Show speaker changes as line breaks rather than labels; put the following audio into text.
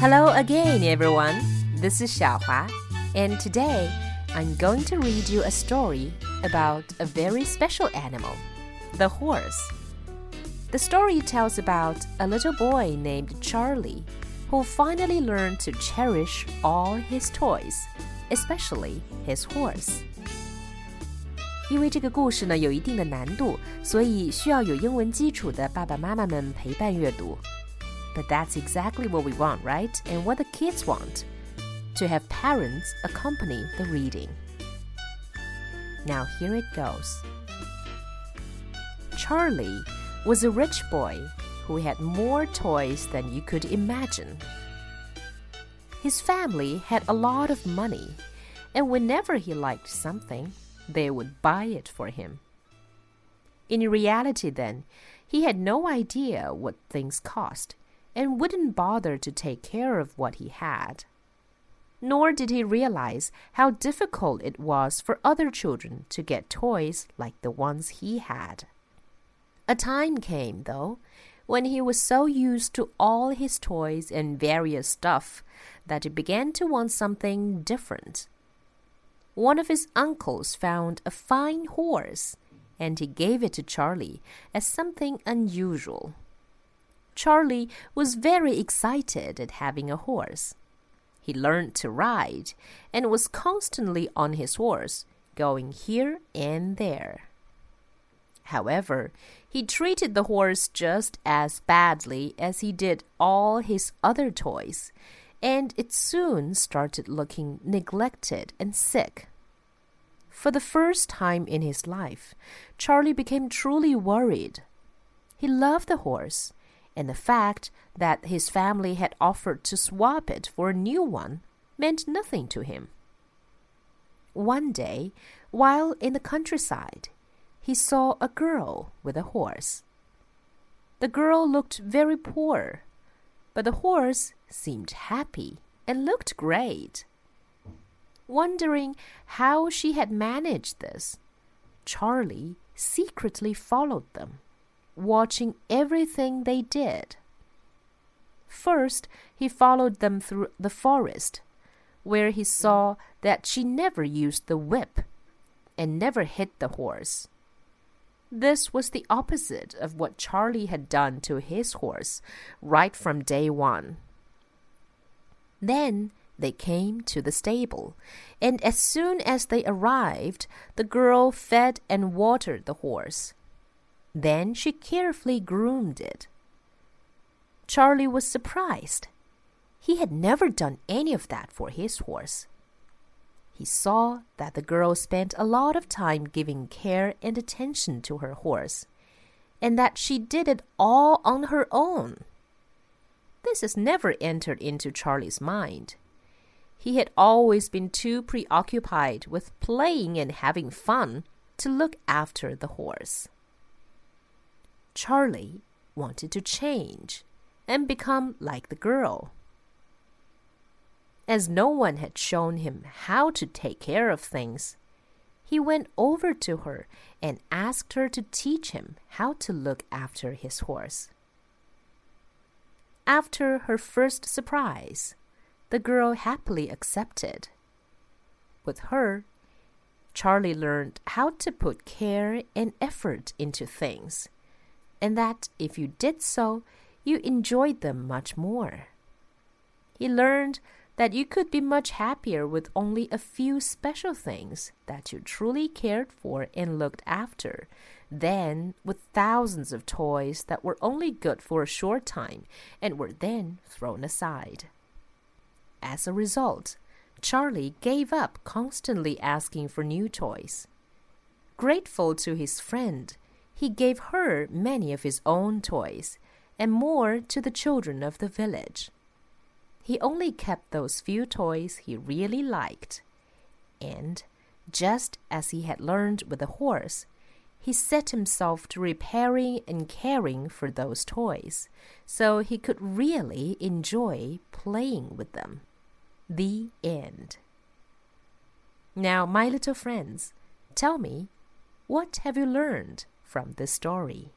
Hello again, everyone. This is Xiaohua, and today I'm going to read you a story about a very special animal, the horse. The story tells about a little boy named Charlie who finally learned to cherish all his toys, especially his horse. 因为这个故事呢有一定的难度，所以需要有英文基础的爸爸妈妈们陪伴阅读。 But that's exactly what we want, right? And what the kids want to have parents accompany the reading. Now, here it goes. Charlie was a rich boy who had more toys than you could imagine. His family had a lot of money, and whenever he liked something, they would buy it for him. In reality, then, he had no idea what things cost and wouldn't bother to take care of what he had. Nor did he realize how difficult it was for other children to get toys like the ones he had. A time came, though, when he was so used to all his toys and various stuff that he began to want something different. One of his uncles found a fine horse, and he gave it to Charlie as something unusual. Charlie was very excited at having a horse. He learned to ride and was constantly on his horse, going here and there. However, he treated the horse just as badly as he did all his other toys, and it soon started looking neglected and sick. For the first time in his life, Charlie became truly worried. He loved the horse and the fact that his family had offered to swap it for a new one meant nothing to him. One day, while in the countryside, he saw a girl with a horse. The girl looked very poor, but the horse seemed happy and looked great. Wondering how she had managed this, Charlie secretly followed them watching everything they did. First, he followed them through the forest, where he saw that she never used the whip and never hit the horse. This was the opposite of what Charlie had done to his horse right from day one. Then they came to the stable, and as soon as they arrived, the girl fed and watered the horse then she carefully groomed it. Charlie was surprised. He had never done any of that for his horse. He saw that the girl spent a lot of time giving care and attention to her horse, and that she did it all on her own. This has never entered into Charlie's mind. He had always been too preoccupied with playing and having fun to look after the horse. Charlie wanted to change and become like the girl. As no one had shown him how to take care of things, he went over to her and asked her to teach him how to look after his horse. After her first surprise, the girl happily accepted. With her, Charlie learned how to put care and effort into things and that if you did so, you enjoyed them much more. He learned that you could be much happier with only a few special things that you truly cared for and looked after than with thousands of toys that were only good for a short time and were then thrown aside. As a result, Charlie gave up constantly asking for new toys. Grateful to his friend, he gave her many of his own toys and more to the children of the village. He only kept those few toys he really liked. And, just as he had learned with the horse, he set himself to repairing and caring for those toys so he could really enjoy playing with them. The end. Now, my little friends, tell me, what have you learned? From the story.